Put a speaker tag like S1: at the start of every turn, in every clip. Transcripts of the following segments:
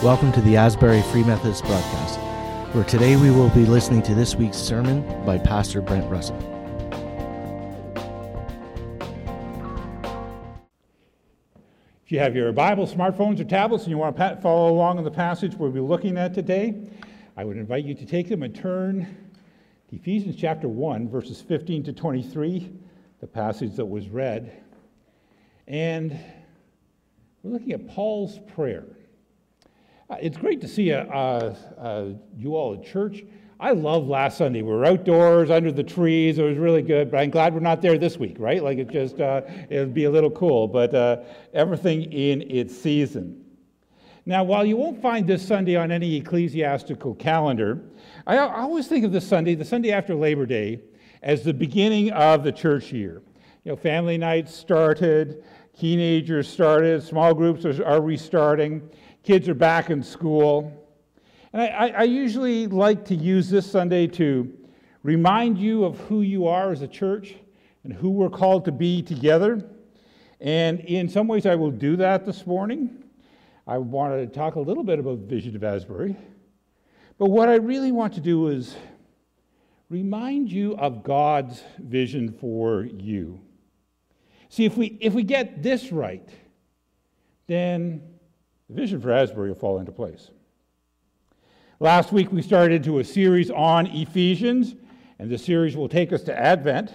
S1: Welcome to the Asbury Free Methodist broadcast, where today we will be listening to this week's sermon by Pastor Brent Russett.
S2: If you have your Bible, smartphones, or tablets, and you want to follow along in the passage we'll be looking at today, I would invite you to take them and turn to Ephesians chapter 1, verses 15 to 23, the passage that was read. And we're looking at Paul's prayer. Uh, it's great to see a, a, you all at church. I love last Sunday. We were outdoors under the trees. It was really good, but I'm glad we're not there this week, right? Like it just, uh, it would be a little cool, but uh, everything in its season. Now, while you won't find this Sunday on any ecclesiastical calendar, I always think of this Sunday, the Sunday after Labor Day, as the beginning of the church year. You know, family nights started, teenagers started, small groups are, are restarting kids are back in school. And I, I, usually like to use this Sunday to remind you of who you are as a church and who we're called to be together. And in some ways, I will do that this morning. I wanted to talk a little bit about Vision of Asbury. But what I really want to do is remind you of God's vision for you. See, if we, if we get this right, then the vision for Asbury will fall into place. Last week we started into a series on Ephesians, and the series will take us to Advent.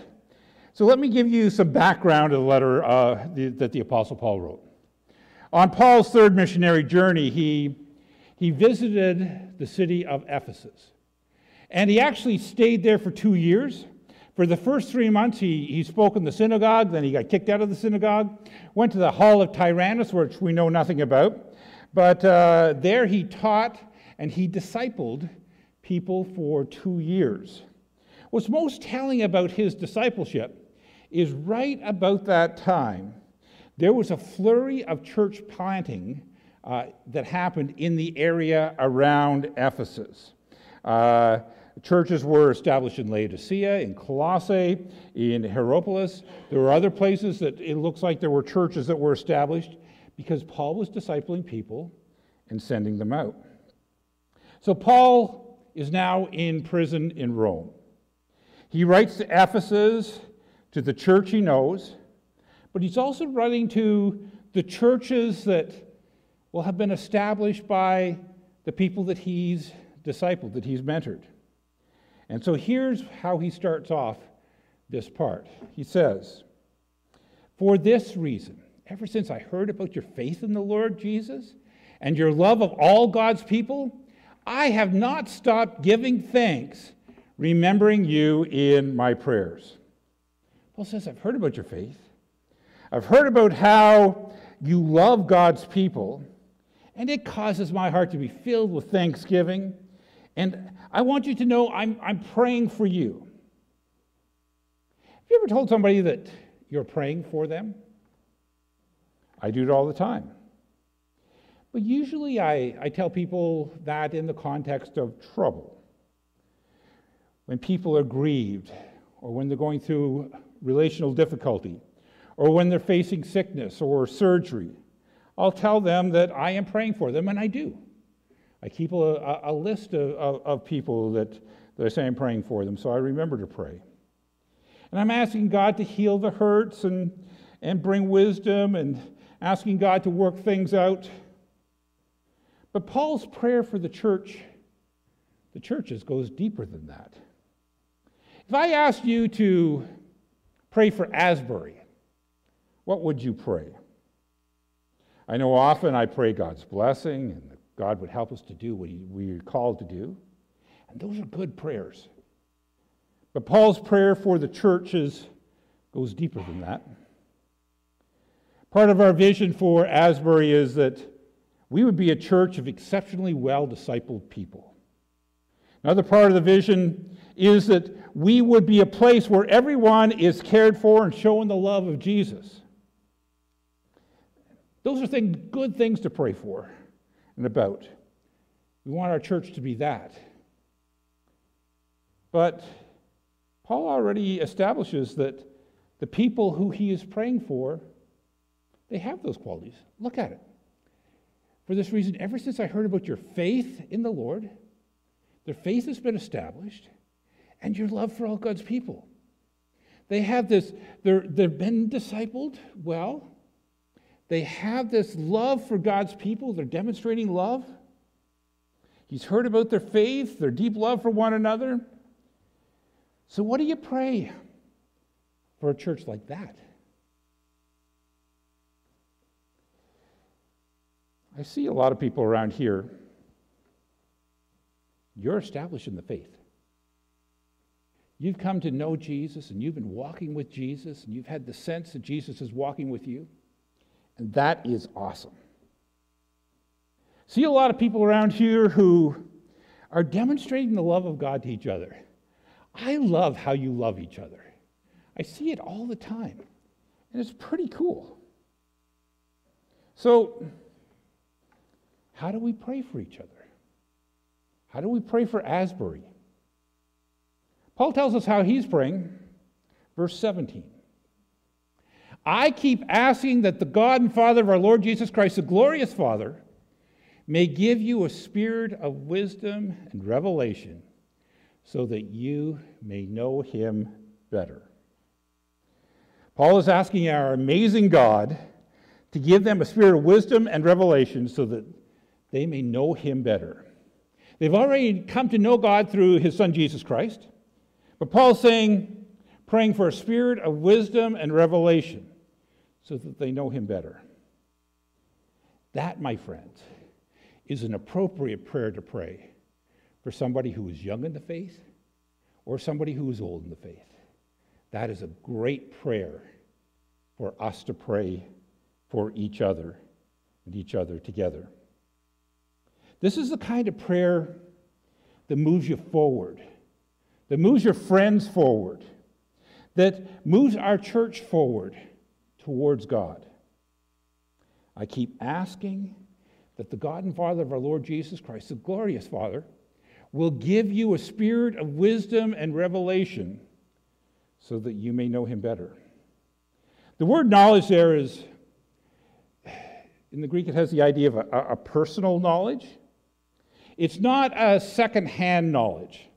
S2: So let me give you some background of the letter uh, the, that the Apostle Paul wrote. On Paul's third missionary journey, he, he visited the city of Ephesus. And he actually stayed there for two years. For the first three months, he, he spoke in the synagogue, then he got kicked out of the synagogue, went to the Hall of Tyrannus, which we know nothing about. But uh, there he taught and he discipled people for two years. What's most telling about his discipleship is right about that time, there was a flurry of church planting uh, that happened in the area around Ephesus. Uh, churches were established in Laodicea, in Colossae, in Hierapolis. There were other places that it looks like there were churches that were established because Paul was discipling people and sending them out. So Paul is now in prison in Rome. He writes to Ephesus, to the church he knows, but he's also writing to the churches that will have been established by the people that he's discipled, that he's mentored. And so here's how he starts off this part. He says, For this reason, ever since I heard about your faith in the Lord Jesus and your love of all God's people, I have not stopped giving thanks, remembering you in my prayers. Paul says, I've heard about your faith. I've heard about how you love God's people, and it causes my heart to be filled with thanksgiving. And I want you to know I'm, I'm praying for you. Have you ever told somebody that you're praying for them? I do it all the time. But usually I, I tell people that in the context of trouble. When people are grieved, or when they're going through relational difficulty, or when they're facing sickness or surgery, I'll tell them that I am praying for them, and I do. I keep a, a list of, of, of people that, that I say I'm praying for them, so I remember to pray. And I'm asking God to heal the hurts and, and bring wisdom and asking God to work things out. But Paul's prayer for the church, the churches, goes deeper than that. If I asked you to pray for Asbury, what would you pray? I know often I pray God's blessing and God would help us to do what we are called to do. And those are good prayers. But Paul's prayer for the churches goes deeper than that. Part of our vision for Asbury is that we would be a church of exceptionally well discipled people. Another part of the vision is that we would be a place where everyone is cared for and shown the love of Jesus. Those are things, good things to pray for and about. We want our church to be that. But Paul already establishes that the people who he is praying for they have those qualities. Look at it. For this reason, ever since I heard about your faith in the Lord, their faith has been established, and your love for all God's people. They have this, they're, they've been discipled well. They have this love for God's people. They're demonstrating love. He's heard about their faith, their deep love for one another. So, what do you pray for a church like that? I see a lot of people around here. You're established in the faith. You've come to know Jesus and you've been walking with Jesus and you've had the sense that Jesus is walking with you. And that is awesome. See a lot of people around here who are demonstrating the love of God to each other. I love how you love each other. I see it all the time, and it's pretty cool. So, how do we pray for each other? How do we pray for Asbury? Paul tells us how he's praying. Verse 17. I keep asking that the God and Father of our Lord Jesus Christ, the glorious Father, may give you a spirit of wisdom and revelation so that you may know him better. Paul is asking our amazing God to give them a spirit of wisdom and revelation so that they may know him better. They've already come to know God through his son Jesus Christ, but Paul's saying, praying for a spirit of wisdom and revelation so that they know him better. That, my friends, is an appropriate prayer to pray for somebody who is young in the faith or somebody who is old in the faith. That is a great prayer for us to pray for each other and each other together. This is the kind of prayer that moves you forward, that moves your friends forward, that moves our church forward towards God. I keep asking that the God and Father of our Lord Jesus Christ, the glorious Father, will give you a spirit of wisdom and revelation so that you may know him better. The word knowledge there is, in the Greek, it has the idea of a, a personal knowledge. It's not a second-hand knowledge,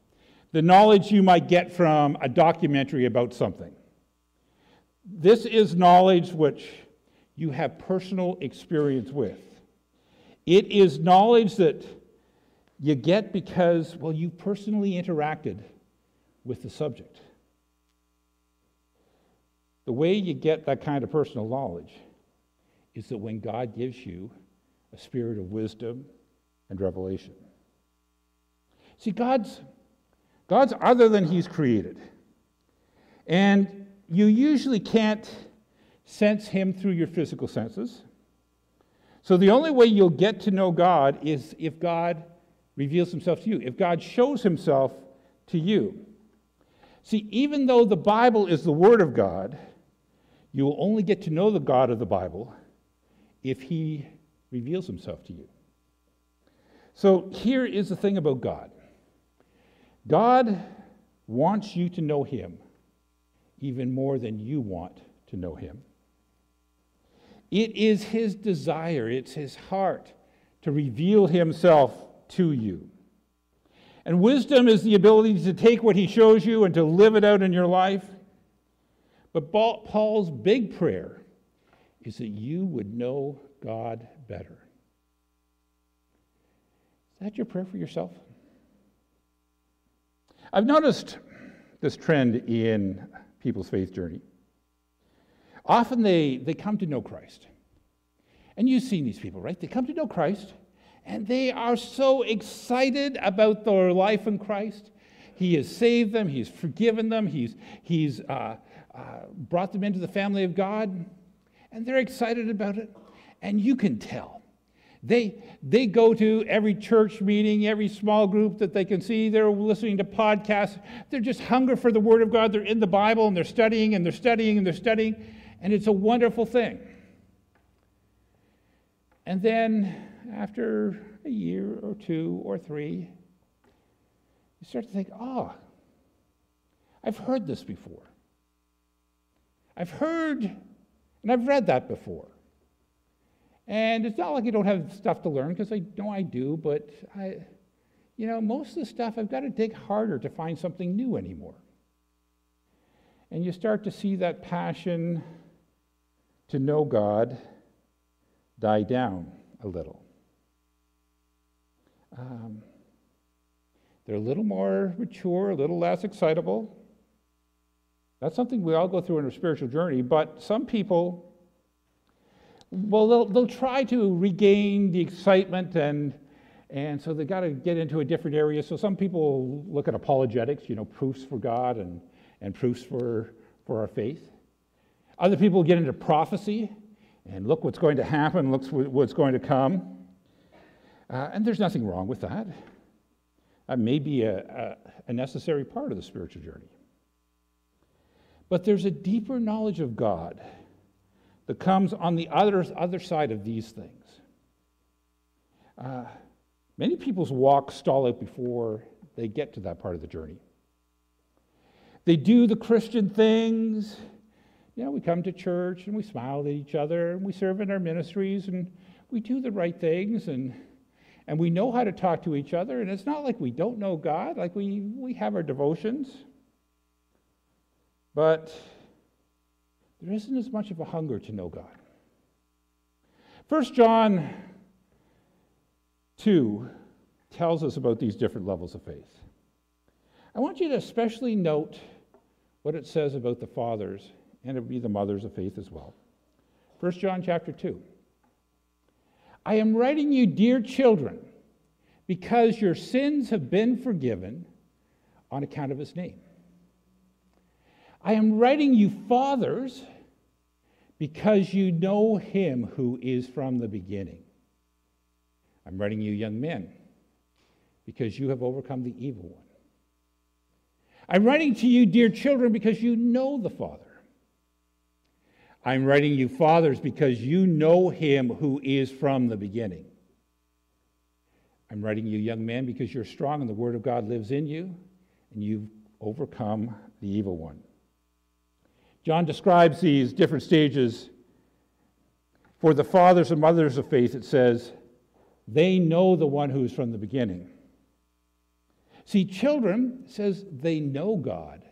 S2: the knowledge you might get from a documentary about something. This is knowledge which you have personal experience with. It is knowledge that you get because, well, you personally interacted with the subject. The way you get that kind of personal knowledge is that when God gives you a spirit of wisdom and revelation. See, God's, God's other than He's created. And you usually can't sense Him through your physical senses. So the only way you'll get to know God is if God reveals himself to you, if God shows himself to you. See, even though the Bible is the Word of God, you will only get to know the God of the Bible if he reveals himself to you. So here is the thing about God God wants you to know him even more than you want to know him. It is his desire, it's his heart to reveal himself to you. And wisdom is the ability to take what he shows you and to live it out in your life. But Paul's big prayer is that you would know God better. Is that your prayer for yourself? I've noticed this trend in people's faith journey. Often they, they come to know Christ. And you've seen these people, right? They come to know Christ and they are so excited about their life in Christ. He has saved them, He's forgiven them, He's, he's uh, uh, brought them into the family of God, and they're excited about it. And you can tell. They, they go to every church meeting, every small group that they can see. They're listening to podcasts. They're just hunger for the Word of God. They're in the Bible and they're studying and they're studying and they're studying. And it's a wonderful thing. And then after a year or two or three, you start to think, oh, I've heard this before. I've heard and I've read that before. And it's not like I don't have stuff to learn, because I know I do, but I, you know, most of the stuff I've got to dig harder to find something new anymore. And you start to see that passion to know God die down a little. Um, they're a little more mature, a little less excitable. That's something we all go through in our spiritual journey, but some people, well, they'll, they'll try to regain the excitement, and, and so they've got to get into a different area. So some people look at apologetics, you know, proofs for God and, and proofs for, for our faith. Other people get into prophecy and look what's going to happen, look what's going to come. Uh, and there's nothing wrong with that. That may be a, a, a necessary part of the spiritual journey. But there's a deeper knowledge of God that comes on the other, other side of these things. Uh, many people's walk stall out before they get to that part of the journey. They do the Christian things. You know, we come to church and we smile at each other and we serve in our ministries and we do the right things and and we know how to talk to each other, and it's not like we don't know God, like we, we have our devotions. But there isn't as much of a hunger to know God. 1 John 2 tells us about these different levels of faith. I want you to especially note what it says about the fathers and it be the mothers of faith as well. 1 John chapter 2. I am writing you, dear children, because your sins have been forgiven on account of his name. I am writing you, fathers, because you know him who is from the beginning. I'm writing you, young men, because you have overcome the evil one. I'm writing to you, dear children, because you know the Father. I'm writing you, fathers, because you know him who is from the beginning. I'm writing you, young men, because you're strong and the word of God lives in you, and you've overcome the evil one. John describes these different stages. For the fathers and mothers of faith, it says, they know the one who is from the beginning. See, children says they know God.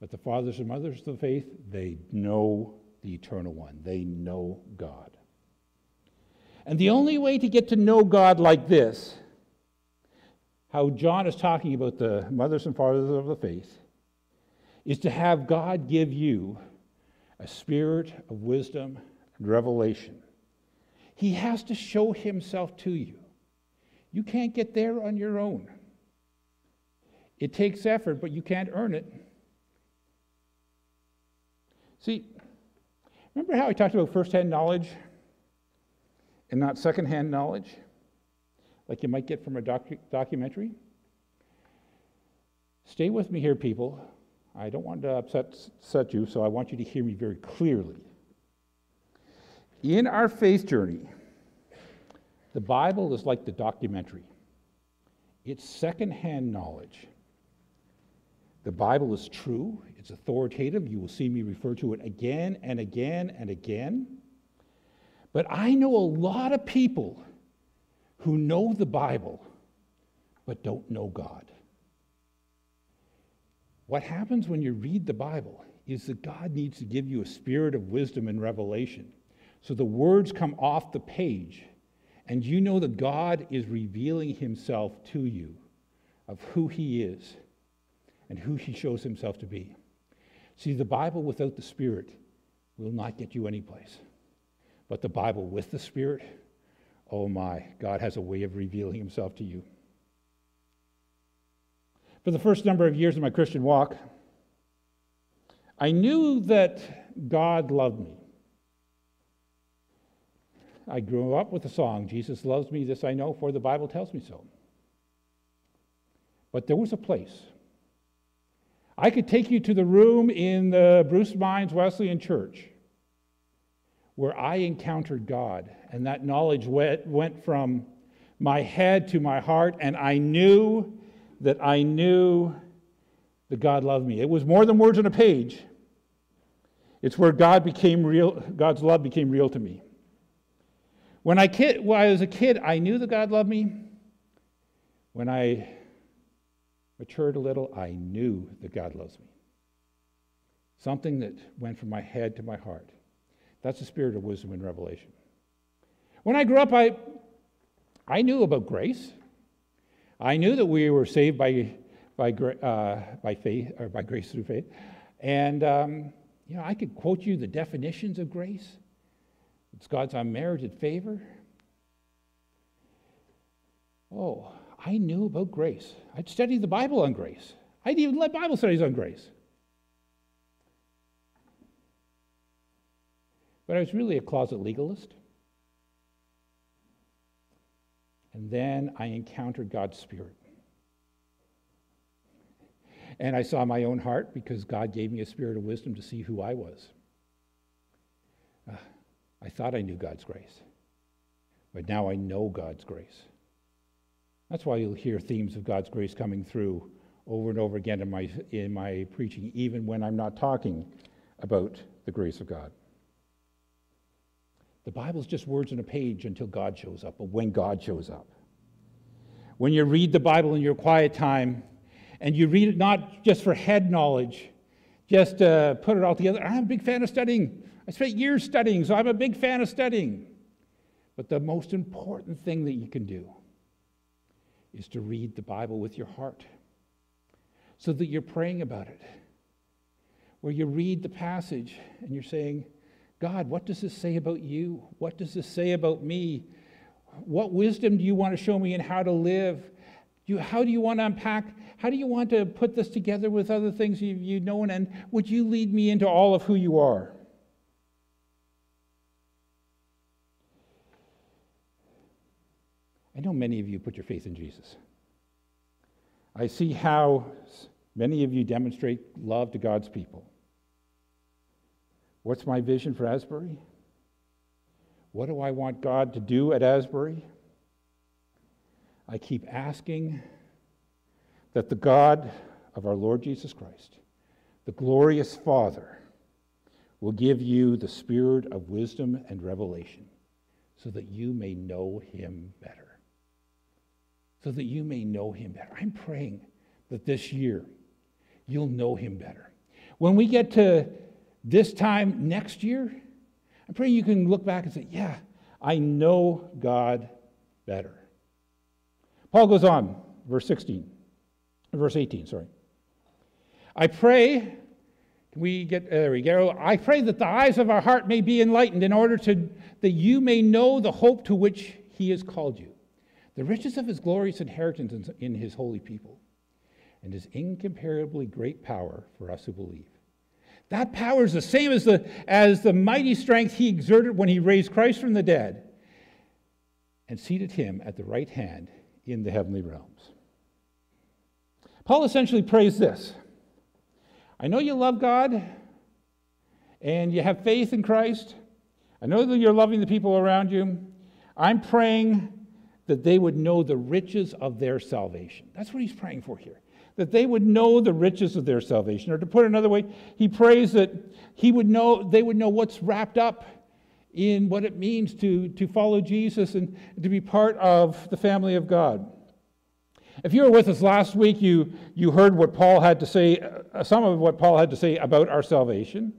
S2: But the fathers and mothers of the faith, they know the eternal one. They know God. And the only way to get to know God like this, how John is talking about the mothers and fathers of the faith, is to have God give you a spirit of wisdom and revelation. He has to show himself to you. You can't get there on your own. It takes effort, but you can't earn it. See, remember how I talked about firsthand knowledge and not secondhand knowledge, like you might get from a docu- documentary? Stay with me here, people. I don't want to upset, upset you, so I want you to hear me very clearly. In our faith journey, the Bible is like the documentary. It's secondhand knowledge. The Bible is true, it's authoritative. You will see me refer to it again and again and again. But I know a lot of people who know the Bible but don't know God. What happens when you read the Bible is that God needs to give you a spirit of wisdom and revelation. So the words come off the page, and you know that God is revealing himself to you of who he is and who he shows himself to be. See, the Bible without the Spirit will not get you anyplace. But the Bible with the Spirit, oh my, God has a way of revealing himself to you. For the first number of years of my Christian walk, I knew that God loved me. I grew up with the song, Jesus loves me, this I know, for the Bible tells me so. But there was a place I could take you to the room in the Bruce Mines Wesleyan Church where I encountered God, and that knowledge went, went from my head to my heart, and I knew that I knew that God loved me. It was more than words on a page. It's where God became real, God's love became real to me. When I, kid, when I was a kid, I knew that God loved me. When I matured a little, I knew that God loves me. Something that went from my head to my heart. That's the spirit of wisdom and revelation. When I grew up, I, I knew about grace. I knew that we were saved by, by, uh, by faith, or by grace through faith. And, um, you know, I could quote you the definitions of grace. It's God's unmerited favor. Oh, I knew about grace. I'd studied the Bible on grace. I'd even led Bible studies on grace. But I was really a closet legalist. And then I encountered God's Spirit. And I saw my own heart because God gave me a spirit of wisdom to see who I was. Uh, I thought I knew God's grace, but now I know God's grace. That's why you'll hear themes of God's grace coming through over and over again in my, in my preaching, even when I'm not talking about the grace of God. The Bible's just words on a page until God shows up, but when God shows up. When you read the Bible in your quiet time, and you read it not just for head knowledge, just uh, put it all together. I'm a big fan of studying. I spent years studying, so I'm a big fan of studying. But the most important thing that you can do is to read the Bible with your heart so that you're praying about it. Where you read the passage and you're saying, God, what does this say about you? What does this say about me? What wisdom do you want to show me in how to live? You, how do you want to unpack? How do you want to put this together with other things you've, you've known? And would you lead me into all of who you are? I know many of you put your faith in Jesus. I see how many of you demonstrate love to God's people. What's my vision for Asbury? What do I want God to do at Asbury? I keep asking that the God of our Lord Jesus Christ, the glorious Father, will give you the spirit of wisdom and revelation so that you may know him better. So that you may know him better. I'm praying that this year you'll know him better. When we get to this time next year, I'm praying you can look back and say, yeah, I know God better. Paul goes on, verse 16, verse 18, sorry. I pray, we get, uh, there we go. I pray that the eyes of our heart may be enlightened in order to, that you may know the hope to which he has called you, the riches of his glorious inheritance in his holy people, and his incomparably great power for us who believe. That power is the same as the, as the mighty strength he exerted when he raised Christ from the dead and seated him at the right hand in the heavenly realms. Paul essentially prays this I know you love God and you have faith in Christ. I know that you're loving the people around you. I'm praying that they would know the riches of their salvation. That's what he's praying for here that they would know the riches of their salvation. Or to put it another way, he prays that he would know, they would know what's wrapped up in what it means to, to follow Jesus and to be part of the family of God. If you were with us last week, you, you heard what Paul had to say, uh, some of what Paul had to say about our salvation.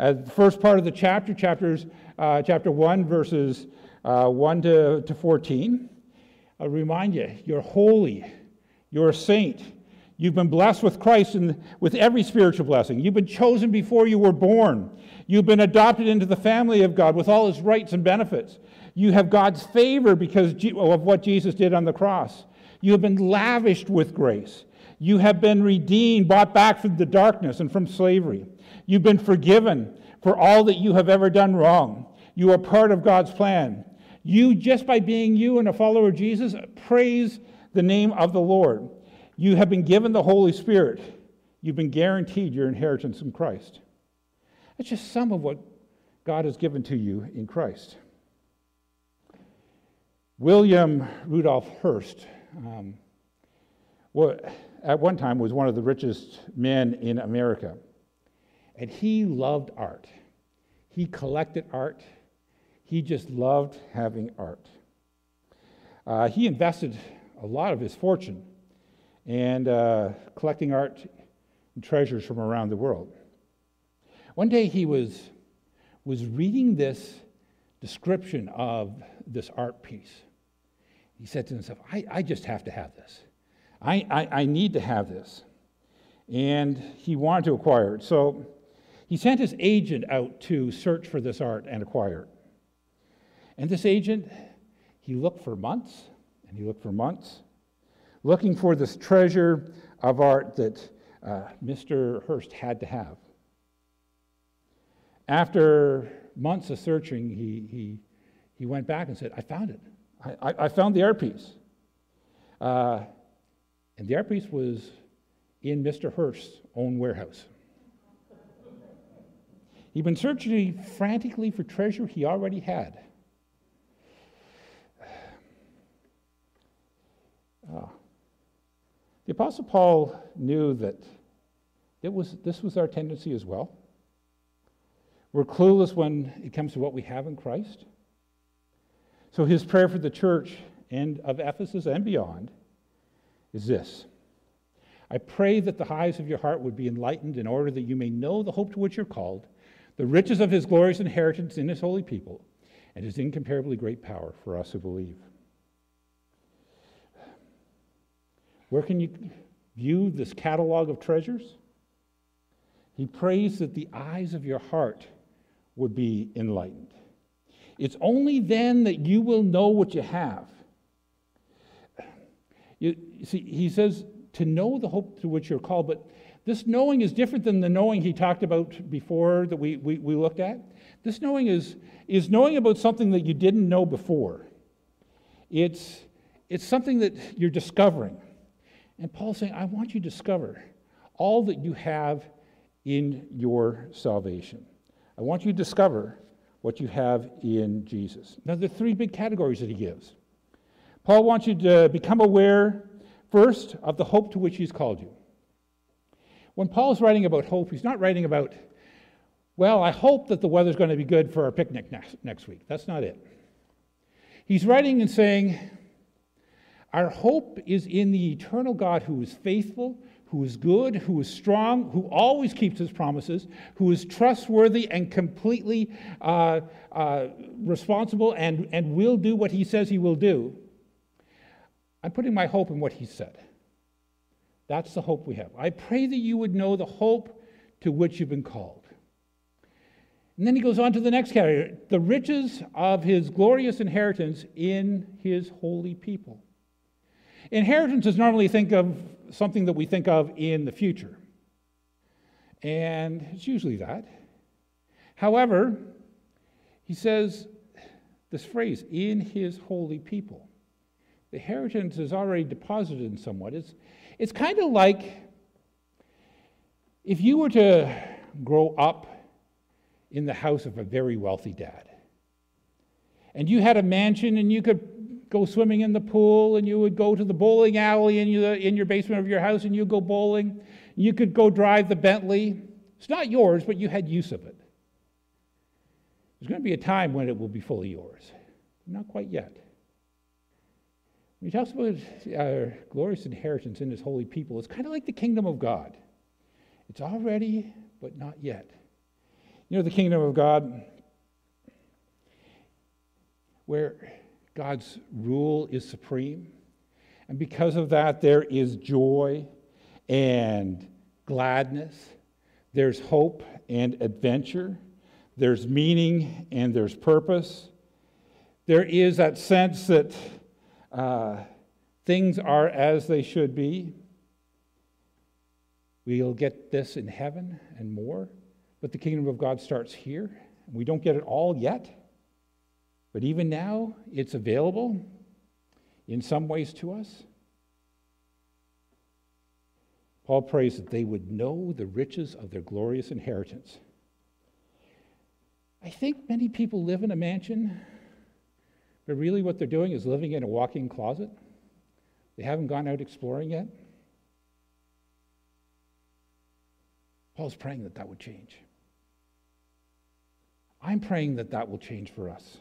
S2: Uh, the first part of the chapter, chapters, uh, chapter 1, verses uh, 1 to, to 14, I'll remind you, you're holy, you're a saint, You've been blessed with Christ and with every spiritual blessing. You've been chosen before you were born. You've been adopted into the family of God with all his rights and benefits. You have God's favor because of what Jesus did on the cross. You have been lavished with grace. You have been redeemed, bought back from the darkness and from slavery. You've been forgiven for all that you have ever done wrong. You are part of God's plan. You, just by being you and a follower of Jesus, praise the name of the Lord. You have been given the Holy Spirit. You've been guaranteed your inheritance in Christ. That's just some of what God has given to you in Christ. William Rudolph Hearst, um, well, at one time was one of the richest men in America. And he loved art. He collected art. he just loved having art. Uh, he invested a lot of his fortune and uh, collecting art and treasures from around the world. One day he was, was reading this description of this art piece. He said to himself, I, I just have to have this. I, I, I need to have this. And he wanted to acquire it. So he sent his agent out to search for this art and acquire it. And this agent, he looked for months and he looked for months, looking for this treasure of art that uh, Mr. Hearst had to have. After months of searching, he, he, he went back and said, I found it. I, I, I found the art piece. Uh, and the art piece was in Mr. Hearst's own warehouse. He'd been searching frantically for treasure he already had. Uh, the Apostle Paul knew that it was, this was our tendency as well. We're clueless when it comes to what we have in Christ. So his prayer for the church and of Ephesus and beyond is this I pray that the eyes of your heart would be enlightened in order that you may know the hope to which you're called, the riches of his glorious inheritance in his holy people, and his incomparably great power for us who believe. Where can you view this catalog of treasures? He prays that the eyes of your heart would be enlightened. It's only then that you will know what you have. You, see, he says to know the hope to which you're called, but this knowing is different than the knowing he talked about before that we, we, we looked at. This knowing is, is knowing about something that you didn't know before. It's, it's something that you're discovering. And Paul's saying, I want you to discover all that you have in your salvation. I want you to discover what you have in Jesus. Now, there are three big categories that he gives. Paul wants you to become aware, first, of the hope to which he's called you. When Paul's writing about hope, he's not writing about, well, I hope that the weather's going to be good for our picnic next, next week. That's not it. He's writing and saying, our hope is in the eternal God who is faithful, who is good, who is strong, who always keeps his promises, who is trustworthy and completely uh, uh, responsible and, and will do what he says he will do. I'm putting my hope in what he said. That's the hope we have. I pray that you would know the hope to which you've been called. And then he goes on to the next category the riches of his glorious inheritance in his holy people. Inheritance is normally think of something that we think of in the future. And it's usually that. However, he says this phrase, in his holy people. The inheritance is already deposited in somewhat. It's, it's kind of like if you were to grow up in the house of a very wealthy dad, and you had a mansion and you could go swimming in the pool and you would go to the bowling alley in your, in your basement of your house and you go bowling. You could go drive the Bentley. It's not yours, but you had use of it. There's going to be a time when it will be fully yours. Not quite yet. When he talks about our glorious inheritance in his holy people, it's kind of like the kingdom of God. It's already, but not yet. You know, the kingdom of God, where God's rule is supreme. And because of that, there is joy and gladness. There's hope and adventure. There's meaning and there's purpose. There is that sense that uh, things are as they should be. We'll get this in heaven and more, but the kingdom of God starts here. We don't get it all yet. But even now, it's available in some ways to us. Paul prays that they would know the riches of their glorious inheritance. I think many people live in a mansion, but really what they're doing is living in a walk in closet. They haven't gone out exploring yet. Paul's praying that that would change. I'm praying that that will change for us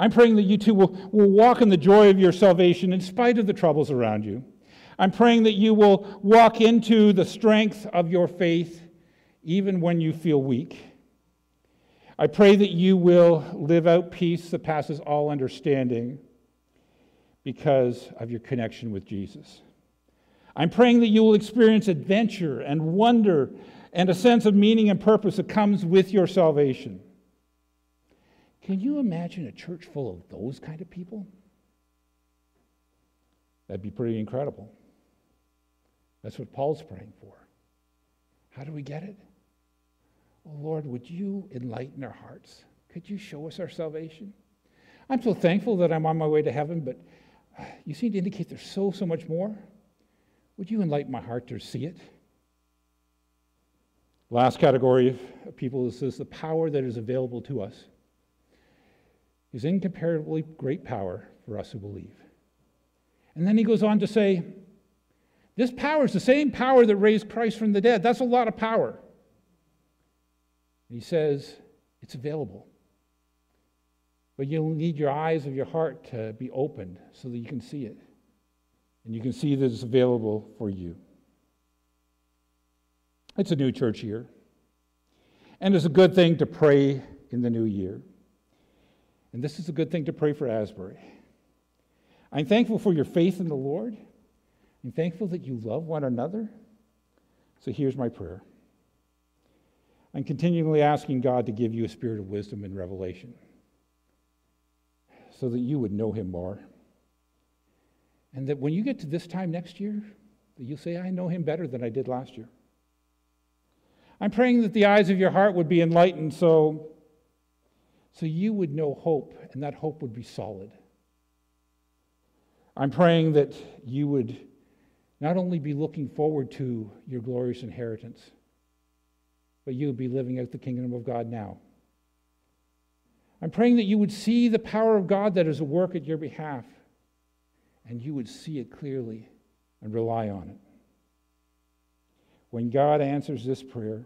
S2: I'm praying that you too will, will walk in the joy of your salvation in spite of the troubles around you. I'm praying that you will walk into the strength of your faith even when you feel weak. I pray that you will live out peace that passes all understanding because of your connection with Jesus. I'm praying that you will experience adventure and wonder and a sense of meaning and purpose that comes with your salvation. Can you imagine a church full of those kind of people? That'd be pretty incredible. That's what Paul's praying for. How do we get it? Oh, Lord, would you enlighten our hearts? Could you show us our salvation? I'm so thankful that I'm on my way to heaven, but uh, you seem to indicate there's so, so much more. Would you enlighten my heart to see it? Last category of people is the power that is available to us is incomparably great power for us who believe. And then he goes on to say, This power is the same power that raised Christ from the dead. That's a lot of power. And he says, It's available. But you'll need your eyes of your heart to be opened so that you can see it. And you can see that it's available for you. It's a new church year. And it's a good thing to pray in the new year. And this is a good thing to pray for Asbury. I'm thankful for your faith in the Lord. I'm thankful that you love one another. So here's my prayer. I'm continually asking God to give you a spirit of wisdom and revelation so that you would know him more. And that when you get to this time next year, that you'll say, I know him better than I did last year. I'm praying that the eyes of your heart would be enlightened so so you would know hope, and that hope would be solid. I'm praying that you would not only be looking forward to your glorious inheritance, but you would be living out the kingdom of God now. I'm praying that you would see the power of God that is at work at your behalf, and you would see it clearly and rely on it. When God answers this prayer,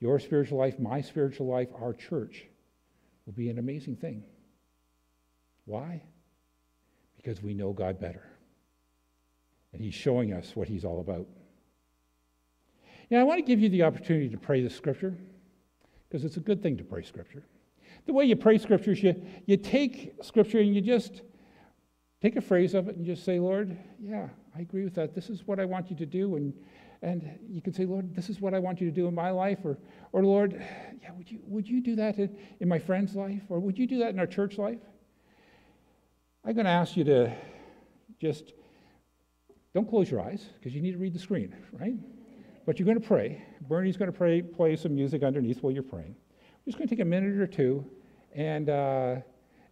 S2: your spiritual life, my spiritual life, our church, will be an amazing thing. Why? Because we know God better. And He's showing us what He's all about. Now, I want to give you the opportunity to pray the scripture because it's a good thing to pray scripture. The way you pray scripture is you, you take scripture and you just take a phrase of it and just say, Lord, yeah, I agree with that. This is what I want you to do. And and you can say, Lord, this is what I want you to do in my life, or, or Lord, yeah, would you, would you do that in, in my friend's life, or would you do that in our church life? I'm going to ask you to just don't close your eyes because you need to read the screen, right? But you're going to pray. Bernie's going to pray, play some music underneath while you're praying. We're just going to take a minute or two, and, uh,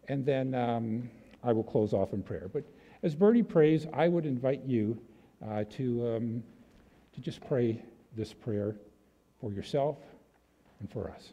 S2: and then um, I will close off in prayer. But as Bernie prays, I would invite you uh, to. Um, to just pray this prayer for yourself and for us.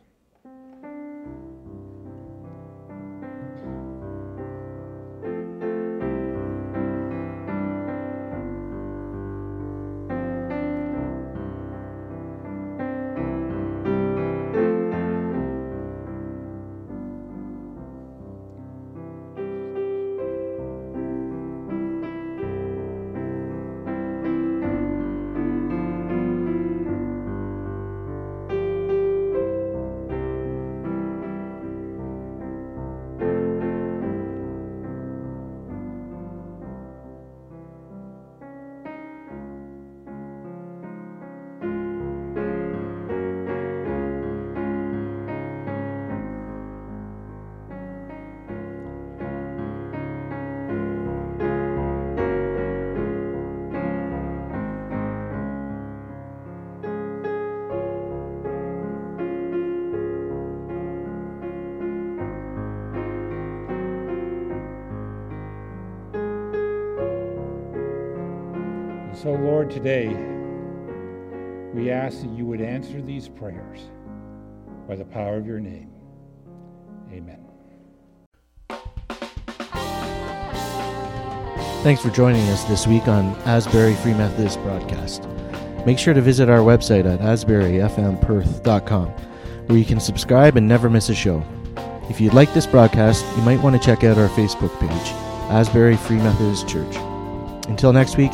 S2: So, Lord, today we ask that you would answer these prayers by the power of your name. Amen.
S1: Thanks for joining us this week on Asbury Free Methodist Broadcast. Make sure to visit our website at asburyfmperth.com where you can subscribe and never miss a show. If you'd like this broadcast, you might want to check out our Facebook page, Asbury Free Methodist Church. Until next week,